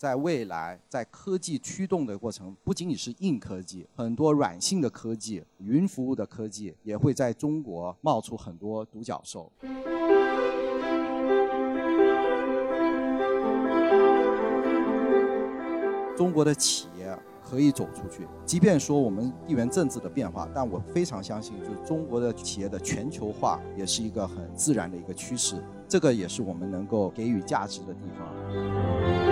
在未来，在科技驱动的过程，不仅仅是硬科技，很多软性的科技、云服务的科技也会在中国冒出很多独角兽。中国的企业可以走出去，即便说我们地缘政治的变化，但我非常相信，就是中国的企业的全球化也是一个很自然的一个趋势，这个也是我们能够给予价值的地方。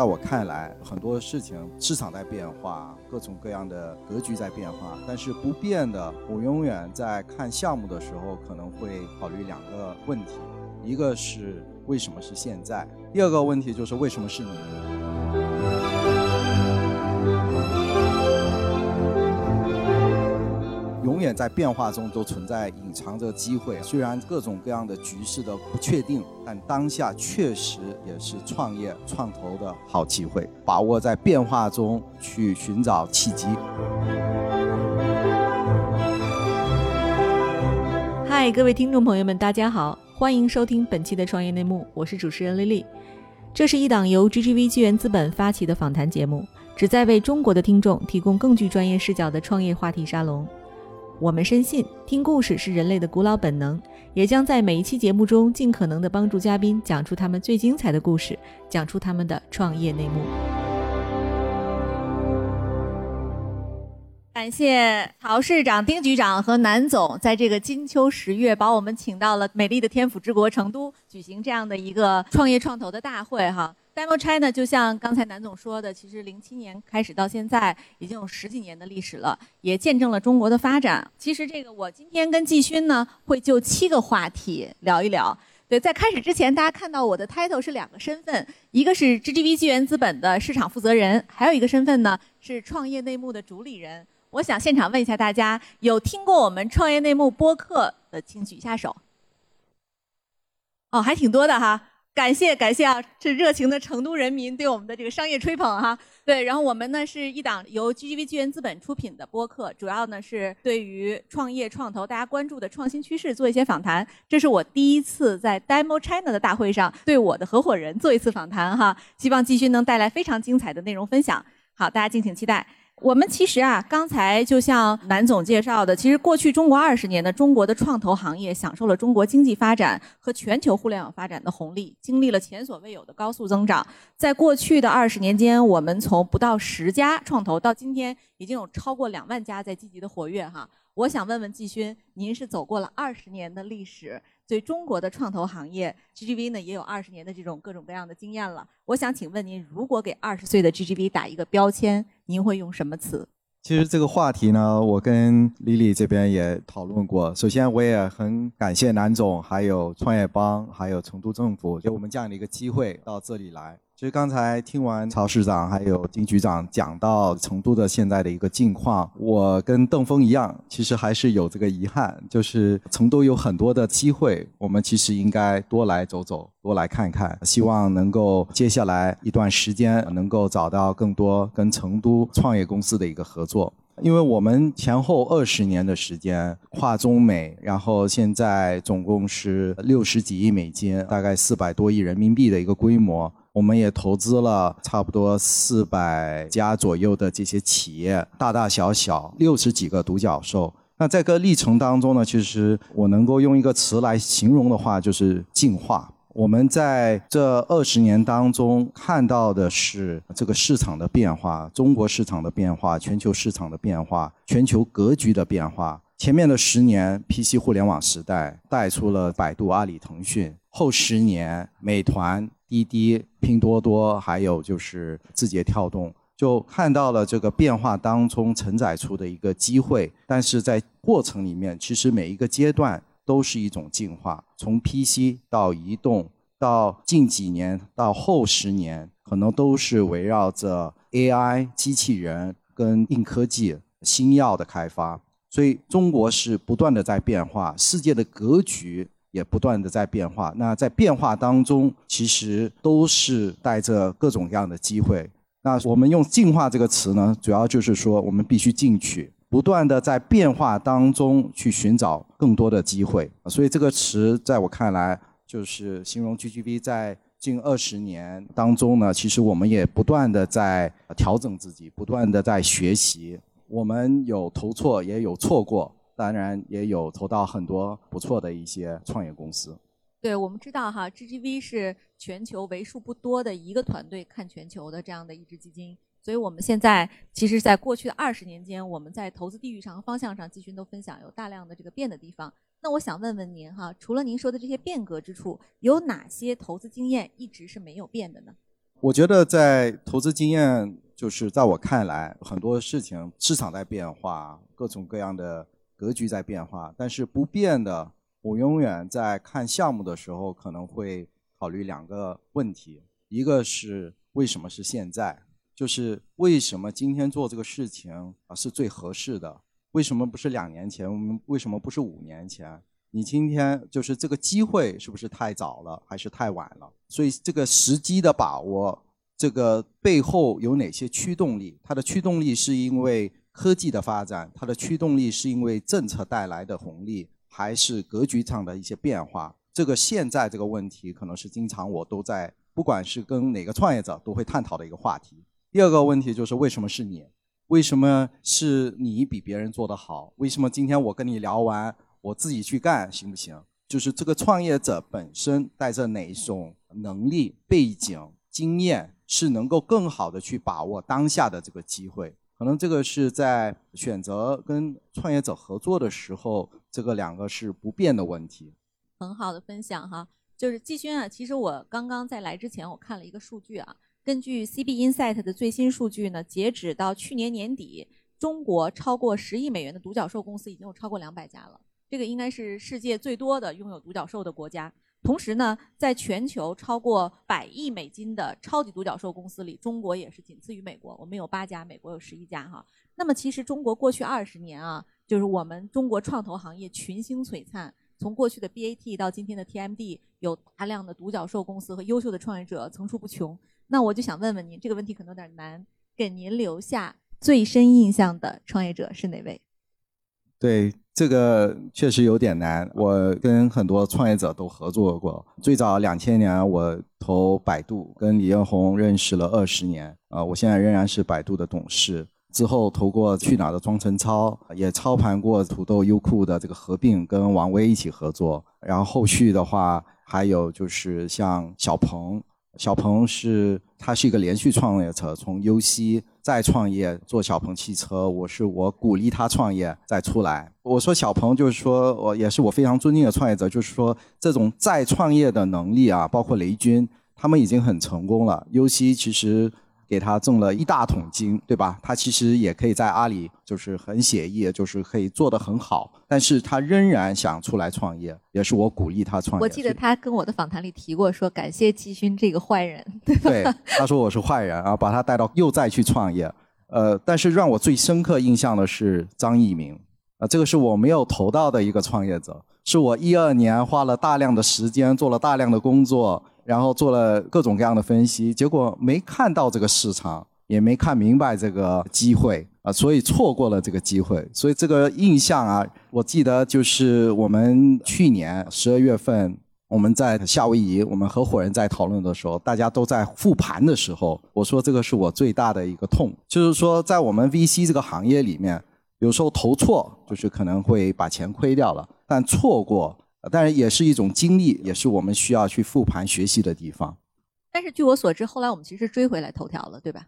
在我看来，很多事情市场在变化，各种各样的格局在变化，但是不变的，我永远在看项目的时候可能会考虑两个问题，一个是为什么是现在，第二个问题就是为什么是你。永远在变化中都存在隐藏着机会，虽然各种各样的局势的不确定，但当下确实也是创业创投的好机会。把握在变化中去寻找契机。嗨，各位听众朋友们，大家好，欢迎收听本期的创业内幕，我是主持人丽丽。这是一档由 GGV 纪元资本发起的访谈节目，旨在为中国的听众提供更具专业视角的创业话题沙龙。我们深信，听故事是人类的古老本能，也将在每一期节目中尽可能的帮助嘉宾讲出他们最精彩的故事，讲出他们的创业内幕。感谢曹市长、丁局长和南总在这个金秋十月把我们请到了美丽的天府之国成都，举行这样的一个创业创投的大会哈。Demo China 就像刚才南总说的，其实零七年开始到现在已经有十几年的历史了，也见证了中国的发展。其实这个我今天跟季勋呢会就七个话题聊一聊。对，在开始之前，大家看到我的 title 是两个身份，一个是 GGV 纪元资本的市场负责人，还有一个身份呢是创业内幕的主理人。我想现场问一下大家，有听过我们创业内幕播客的，请举一下手。哦，还挺多的哈。感谢感谢啊，这热情的成都人民对我们的这个商业吹捧哈。对，然后我们呢是一档由 GGV 纪元资本出品的播客，主要呢是对于创业创投大家关注的创新趋势做一些访谈。这是我第一次在 Demo China 的大会上对我的合伙人做一次访谈哈，希望继续能带来非常精彩的内容分享。好，大家敬请期待。我们其实啊，刚才就像南总介绍的，其实过去中国二十年的中国的创投行业享受了中国经济发展和全球互联网发展的红利，经历了前所未有的高速增长。在过去的二十年间，我们从不到十家创投到今天已经有超过两万家在积极的活跃哈。我想问问季勋，您是走过了二十年的历史。所以中国的创投行业，GGV 呢也有二十年的这种各种各样的经验了。我想请问您，如果给二十岁的 GGV 打一个标签，您会用什么词？其实这个话题呢，我跟李李这边也讨论过。首先，我也很感谢南总、还有创业邦、还有成都政府给我们这样的一个机会到这里来。其实刚才听完曹市长还有丁局长讲到成都的现在的一个境况，我跟邓峰一样，其实还是有这个遗憾，就是成都有很多的机会，我们其实应该多来走走，多来看看，希望能够接下来一段时间能够找到更多跟成都创业公司的一个合作。因为我们前后二十年的时间跨中美，然后现在总共是六十几亿美金，大概四百多亿人民币的一个规模。我们也投资了差不多四百家左右的这些企业，大大小小六十几个独角兽。那在个历程当中呢，其实我能够用一个词来形容的话，就是进化。我们在这二十年当中看到的是这个市场的变化，中国市场的变化，全球市场的变化，全球格局的变化。前面的十年，PC 互联网时代带出了百度、阿里、腾讯；后十年，美团。滴滴、拼多多，还有就是字节跳动，就看到了这个变化当中承载出的一个机会。但是在过程里面，其实每一个阶段都是一种进化。从 PC 到移动，到近几年到后十年，可能都是围绕着 AI、机器人跟硬科技、新药的开发。所以中国是不断的在变化，世界的格局。也不断的在变化，那在变化当中，其实都是带着各种各样的机会。那我们用“进化”这个词呢，主要就是说我们必须进取，不断的在变化当中去寻找更多的机会。所以这个词在我看来，就是形容 GGV 在近二十年当中呢，其实我们也不断的在调整自己，不断的在学习。我们有投错，也有错过，当然也有投到很多不错的一些创业公司。对，我们知道哈，GGV 是全球为数不多的一个团队看全球的这样的一支基金。所以我们现在其实，在过去的二十年间，我们在投资地域上和方向上，基金都分享有大量的这个变的地方。那我想问问您哈，除了您说的这些变革之处，有哪些投资经验一直是没有变的呢？我觉得在投资经验，就是在我看来，很多事情市场在变化，各种各样的格局在变化，但是不变的。我永远在看项目的时候，可能会考虑两个问题：一个是为什么是现在，就是为什么今天做这个事情啊是最合适的？为什么不是两年前？我们为什么不是五年前？你今天就是这个机会是不是太早了，还是太晚了？所以这个时机的把握，这个背后有哪些驱动力？它的驱动力是因为科技的发展，它的驱动力是因为政策带来的红利。还是格局上的一些变化，这个现在这个问题可能是经常我都在，不管是跟哪个创业者都会探讨的一个话题。第二个问题就是为什么是你？为什么是你比别人做得好？为什么今天我跟你聊完，我自己去干行不行？就是这个创业者本身带着哪一种能力、背景、经验，是能够更好的去把握当下的这个机会。可能这个是在选择跟创业者合作的时候，这个两个是不变的问题。很好的分享哈，就是季勋啊，其实我刚刚在来之前，我看了一个数据啊，根据 CB Insight 的最新数据呢，截止到去年年底，中国超过十亿美元的独角兽公司已经有超过两百家了，这个应该是世界最多的拥有独角兽的国家。同时呢，在全球超过百亿美金的超级独角兽公司里，中国也是仅次于美国。我们有八家，美国有十一家哈。那么其实中国过去二十年啊，就是我们中国创投行业群星璀璨。从过去的 BAT 到今天的 TMD，有大量的独角兽公司和优秀的创业者层出不穷。那我就想问问您，这个问题可能有点难，给您留下最深印象的创业者是哪位？对。这个确实有点难。我跟很多创业者都合作过。最早两千年，我投百度，跟李彦宏认识了二十年。啊，我现在仍然是百度的董事。之后投过去哪儿的庄晨超，也操盘过土豆、优酷的这个合并，跟王威一起合作。然后后续的话，还有就是像小鹏。小鹏是，他是一个连续创业者，从 UC 再创业做小鹏汽车，我是我鼓励他创业再出来。我说小鹏就是说我也是我非常尊敬的创业者，就是说这种再创业的能力啊，包括雷军，他们已经很成功了。UC 其实。给他挣了一大桶金，对吧？他其实也可以在阿里，就是很写意，就是可以做得很好。但是他仍然想出来创业，也是我鼓励他创业。我记得他跟我的访谈里提过，说感谢季勋这个坏人，对吧？对，他说我是坏人啊，把他带到又再去创业。呃，但是让我最深刻印象的是张一鸣，啊，这个是我没有投到的一个创业者，是我一二年花了大量的时间，做了大量的工作。然后做了各种各样的分析，结果没看到这个市场，也没看明白这个机会啊，所以错过了这个机会。所以这个印象啊，我记得就是我们去年十二月份，我们在夏威夷，我们合伙人在讨论的时候，大家都在复盘的时候，我说这个是我最大的一个痛，就是说在我们 VC 这个行业里面，有时候投错就是可能会把钱亏掉了，但错过。当然也是一种经历，也是我们需要去复盘学习的地方。但是据我所知，后来我们其实追回来头条了，对吧？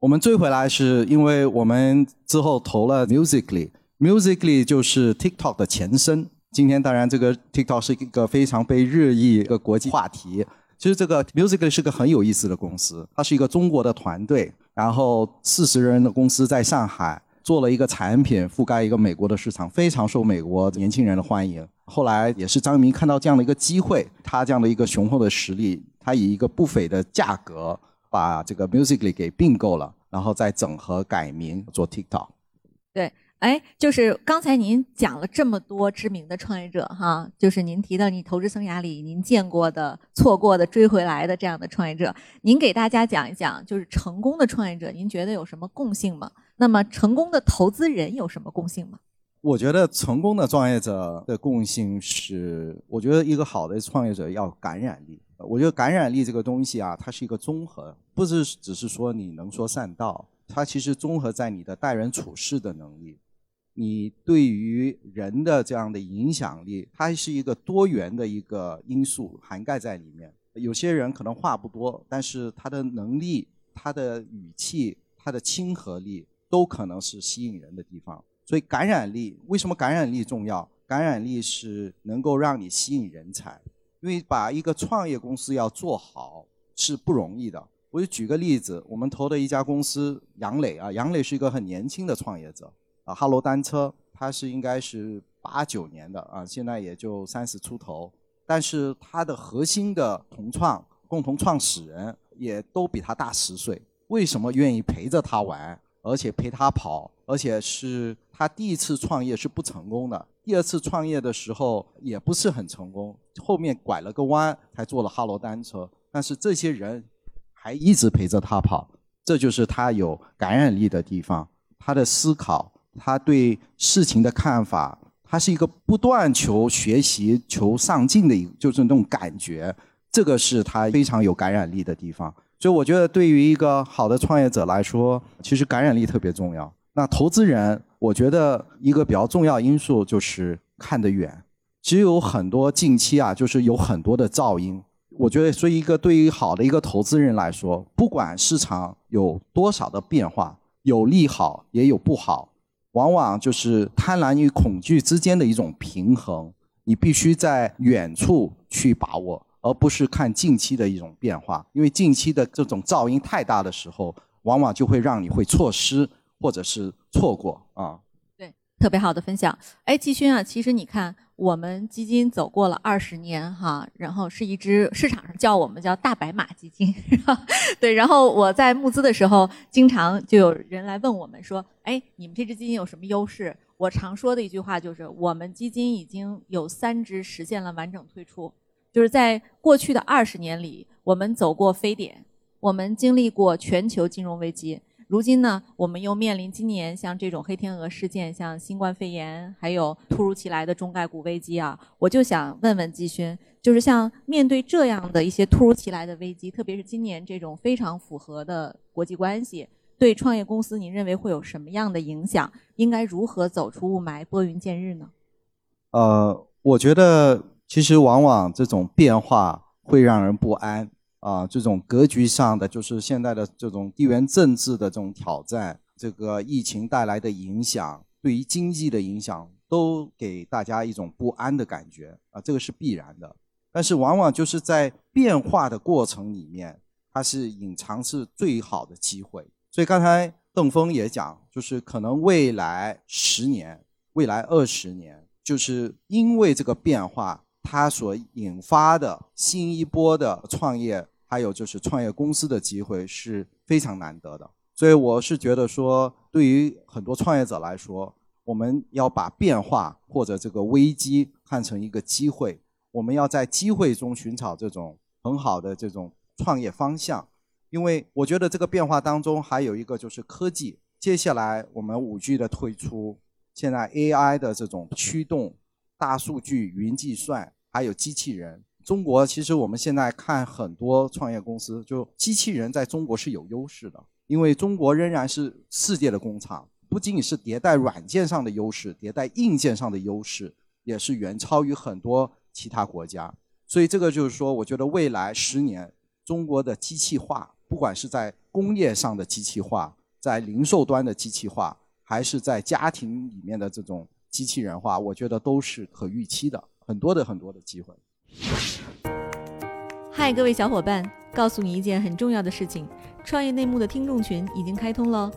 我们追回来是因为我们之后投了 Musically，Musically 就是 TikTok 的前身。今天当然这个 TikTok 是一个非常被日益一个国际话题。其实这个 Musically 是个很有意思的公司，它是一个中国的团队，然后四十人的公司在上海。做了一个产品，覆盖一个美国的市场，非常受美国年轻人的欢迎。后来也是张一鸣看到这样的一个机会，他这样的一个雄厚的实力，他以一个不菲的价格把这个 Musically 给并购了，然后再整合改名做 TikTok。对。哎，就是刚才您讲了这么多知名的创业者哈，就是您提到你投资生涯里您见过的、错过的、追回来的这样的创业者，您给大家讲一讲，就是成功的创业者，您觉得有什么共性吗？那么成功的投资人有什么共性吗？我觉得成功的创业者的共性是，我觉得一个好的创业者要感染力。我觉得感染力这个东西啊，它是一个综合，不是只是说你能说善道，它其实综合在你的待人处事的能力，你对于人的这样的影响力，它是一个多元的一个因素涵盖在里面。有些人可能话不多，但是他的能力、他的语气、他的亲和力，都可能是吸引人的地方。所以感染力，为什么感染力重要？感染力是能够让你吸引人才，因为把一个创业公司要做好是不容易的。我就举个例子，我们投的一家公司杨磊啊，杨磊是一个很年轻的创业者啊，哈罗单车，他是应该是八九年的啊，现在也就三十出头，但是他的核心的同创、共同创始人也都比他大十岁，为什么愿意陪着他玩？而且陪他跑，而且是他第一次创业是不成功的，第二次创业的时候也不是很成功，后面拐了个弯才做了哈罗单车。但是这些人还一直陪着他跑，这就是他有感染力的地方。他的思考，他对事情的看法，他是一个不断求学习、求上进的一，就是那种感觉，这个是他非常有感染力的地方。所以我觉得，对于一个好的创业者来说，其实感染力特别重要。那投资人，我觉得一个比较重要因素就是看得远。其实有很多近期啊，就是有很多的噪音。我觉得，所以一个对于好的一个投资人来说，不管市场有多少的变化，有利好也有不好，往往就是贪婪与恐惧之间的一种平衡。你必须在远处去把握。而不是看近期的一种变化，因为近期的这种噪音太大的时候，往往就会让你会错失或者是错过啊。对，特别好的分享。哎，季勋啊，其实你看，我们基金走过了二十年哈，然后是一只市场上叫我们叫大白马基金。对，然后我在募资的时候，经常就有人来问我们说，哎，你们这支基金有什么优势？我常说的一句话就是，我们基金已经有三只实现了完整退出。就是在过去的二十年里，我们走过非典，我们经历过全球金融危机，如今呢，我们又面临今年像这种黑天鹅事件，像新冠肺炎，还有突如其来的中概股危机啊。我就想问问季勋，就是像面对这样的一些突如其来的危机，特别是今年这种非常符合的国际关系，对创业公司，您认为会有什么样的影响？应该如何走出雾霾，拨云见日呢？呃，我觉得。其实往往这种变化会让人不安啊，这种格局上的就是现在的这种地缘政治的这种挑战，这个疫情带来的影响，对于经济的影响，都给大家一种不安的感觉啊，这个是必然的。但是往往就是在变化的过程里面，它是隐藏是最好的机会。所以刚才邓峰也讲，就是可能未来十年、未来二十年，就是因为这个变化。它所引发的新一波的创业，还有就是创业公司的机会是非常难得的。所以我是觉得说，对于很多创业者来说，我们要把变化或者这个危机看成一个机会，我们要在机会中寻找这种很好的这种创业方向。因为我觉得这个变化当中还有一个就是科技，接下来我们五 G 的推出，现在 AI 的这种驱动。大数据、云计算，还有机器人。中国其实我们现在看很多创业公司，就机器人在中国是有优势的，因为中国仍然是世界的工厂，不仅仅是迭代软件上的优势，迭代硬件上的优势也是远超于很多其他国家。所以这个就是说，我觉得未来十年中国的机器化，不管是在工业上的机器化，在零售端的机器化，还是在家庭里面的这种。机器人化，我觉得都是可预期的，很多的很多的机会。嗨，各位小伙伴，告诉你一件很重要的事情：创业内幕的听众群已经开通喽。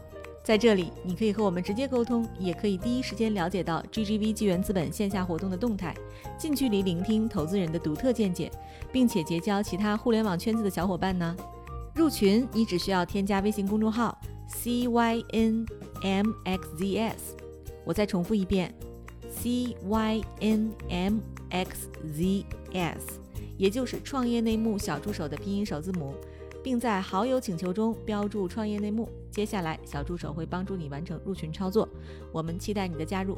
在这里，你可以和我们直接沟通，也可以第一时间了解到 GGV 纪元资本线下活动的动态，近距离聆听投资人的独特见解，并且结交其他互联网圈子的小伙伴呢。入群，你只需要添加微信公众号 CYNMXZS。我再重复一遍，cynm Y N M X Z S，也就是创业内幕小助手的拼音首字母。并在好友请求中标注创业内幕。接下来，小助手会帮助你完成入群操作。我们期待你的加入。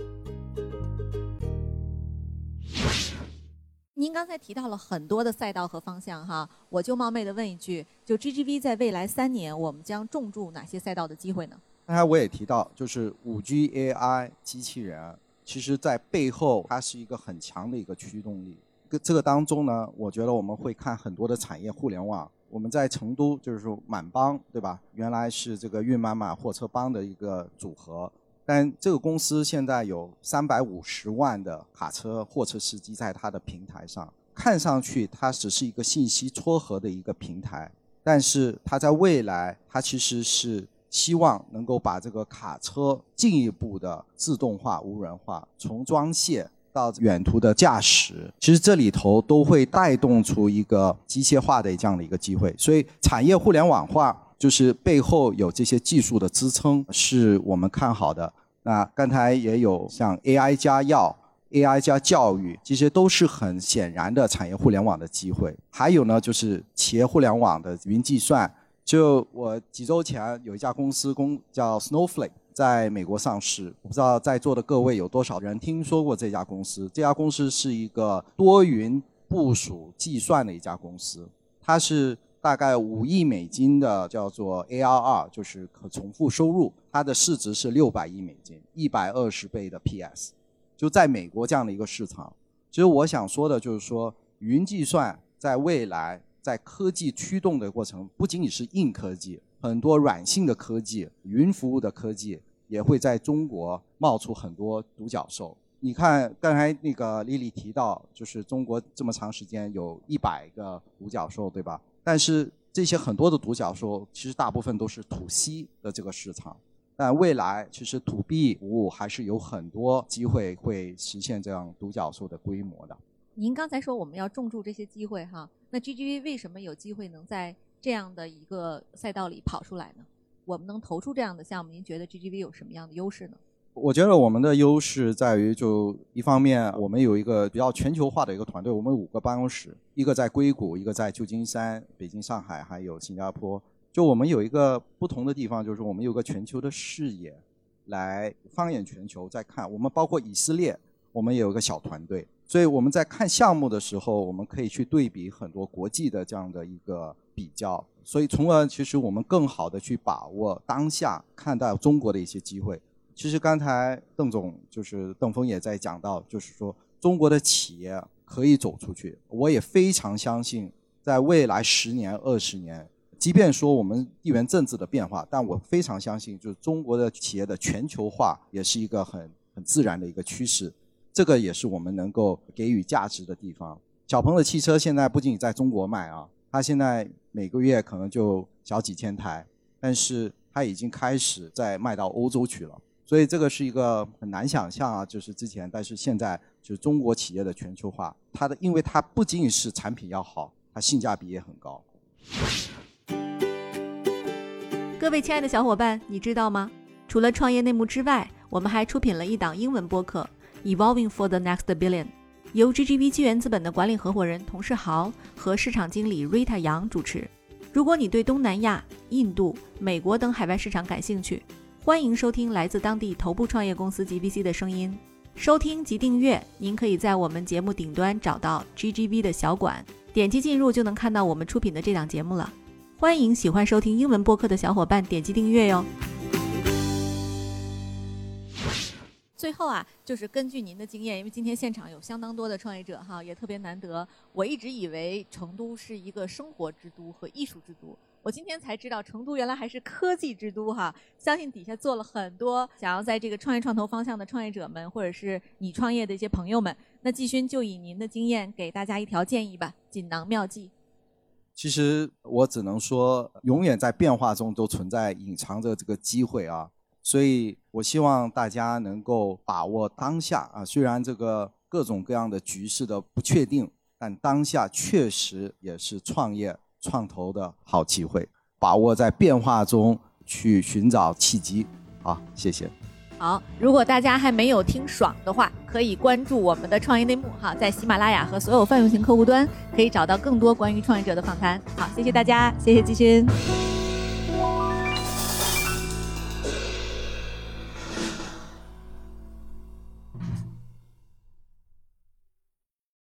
您刚才提到了很多的赛道和方向，哈，我就冒昧的问一句，就 GGV 在未来三年，我们将重注哪些赛道的机会呢？刚才我也提到，就是五 G AI 机器人，其实在背后它是一个很强的一个驱动力。这个当中呢，我觉得我们会看很多的产业互联网。我们在成都就是说满帮，对吧？原来是这个运满满货车帮的一个组合。但这个公司现在有三百五十万的卡车、货车司机在它的平台上，看上去它只是一个信息撮合的一个平台，但是它在未来，它其实是希望能够把这个卡车进一步的自动化、无人化，从装卸到远途的驾驶，其实这里头都会带动出一个机械化的这样的一个机会，所以产业互联网化。就是背后有这些技术的支撑，是我们看好的。那刚才也有像 AI 加药、AI 加教育，这些都是很显然的产业互联网的机会。还有呢，就是企业互联网的云计算。就我几周前有一家公司公叫 Snowflake，在美国上市。我不知道在座的各位有多少人听说过这家公司？这家公司是一个多云部署计算的一家公司，它是。大概五亿美金的叫做 ARR，就是可重复收入，它的市值是六百亿美金，一百二十倍的 PS，就在美国这样的一个市场。其实我想说的就是说，云计算在未来在科技驱动的过程，不仅仅是硬科技，很多软性的科技、云服务的科技也会在中国冒出很多独角兽。你看刚才那个丽丽提到，就是中国这么长时间有一百个独角兽，对吧？但是这些很多的独角兽，其实大部分都是 to C 的这个市场，但未来其实 to B 服务还是有很多机会会实现这样独角兽的规模的。您刚才说我们要重注这些机会哈，那 GGV 为什么有机会能在这样的一个赛道里跑出来呢？我们能投出这样的项目，您觉得 GGV 有什么样的优势呢？我觉得我们的优势在于，就一方面，我们有一个比较全球化的一个团队，我们五个办公室，一个在硅谷，一个在旧金山、北京、上海，还有新加坡。就我们有一个不同的地方，就是我们有个全球的视野，来放眼全球再看。我们包括以色列，我们也有个小团队，所以我们在看项目的时候，我们可以去对比很多国际的这样的一个比较，所以从而其实我们更好的去把握当下看待中国的一些机会。其实刚才邓总就是邓峰也在讲到，就是说中国的企业可以走出去。我也非常相信，在未来十年、二十年，即便说我们地缘政治的变化，但我非常相信，就是中国的企业的全球化也是一个很很自然的一个趋势。这个也是我们能够给予价值的地方。小鹏的汽车现在不仅在中国卖啊，它现在每个月可能就小几千台，但是它已经开始在卖到欧洲去了。所以这个是一个很难想象啊，就是之前，但是现在就是中国企业的全球化，它的因为它不仅仅是产品要好，它性价比也很高。各位亲爱的小伙伴，你知道吗？除了创业内幕之外，我们还出品了一档英文播客《Evolving for the Next Billion》，由 GGV 纪元资本的管理合伙人童世豪和市场经理 Rita 杨主持。如果你对东南亚、印度、美国等海外市场感兴趣，欢迎收听来自当地头部创业公司 GVC 的声音。收听及订阅，您可以在我们节目顶端找到 GGV 的小馆，点击进入就能看到我们出品的这档节目了。欢迎喜欢收听英文播客的小伙伴点击订阅哟。最后啊，就是根据您的经验，因为今天现场有相当多的创业者哈，也特别难得。我一直以为成都是一个生活之都和艺术之都。我今天才知道，成都原来还是科技之都哈！相信底下做了很多想要在这个创业创投方向的创业者们，或者是你创业的一些朋友们。那季勋就以您的经验给大家一条建议吧，锦囊妙计。其实我只能说，永远在变化中都存在隐藏着这个机会啊！所以我希望大家能够把握当下啊！虽然这个各种各样的局势的不确定，但当下确实也是创业。创投的好机会，把握在变化中去寻找契机。好，谢谢。好，如果大家还没有听爽的话，可以关注我们的创业内幕哈，在喜马拉雅和所有泛用型客户端可以找到更多关于创业者的访谈。好，谢谢大家，谢谢季勋。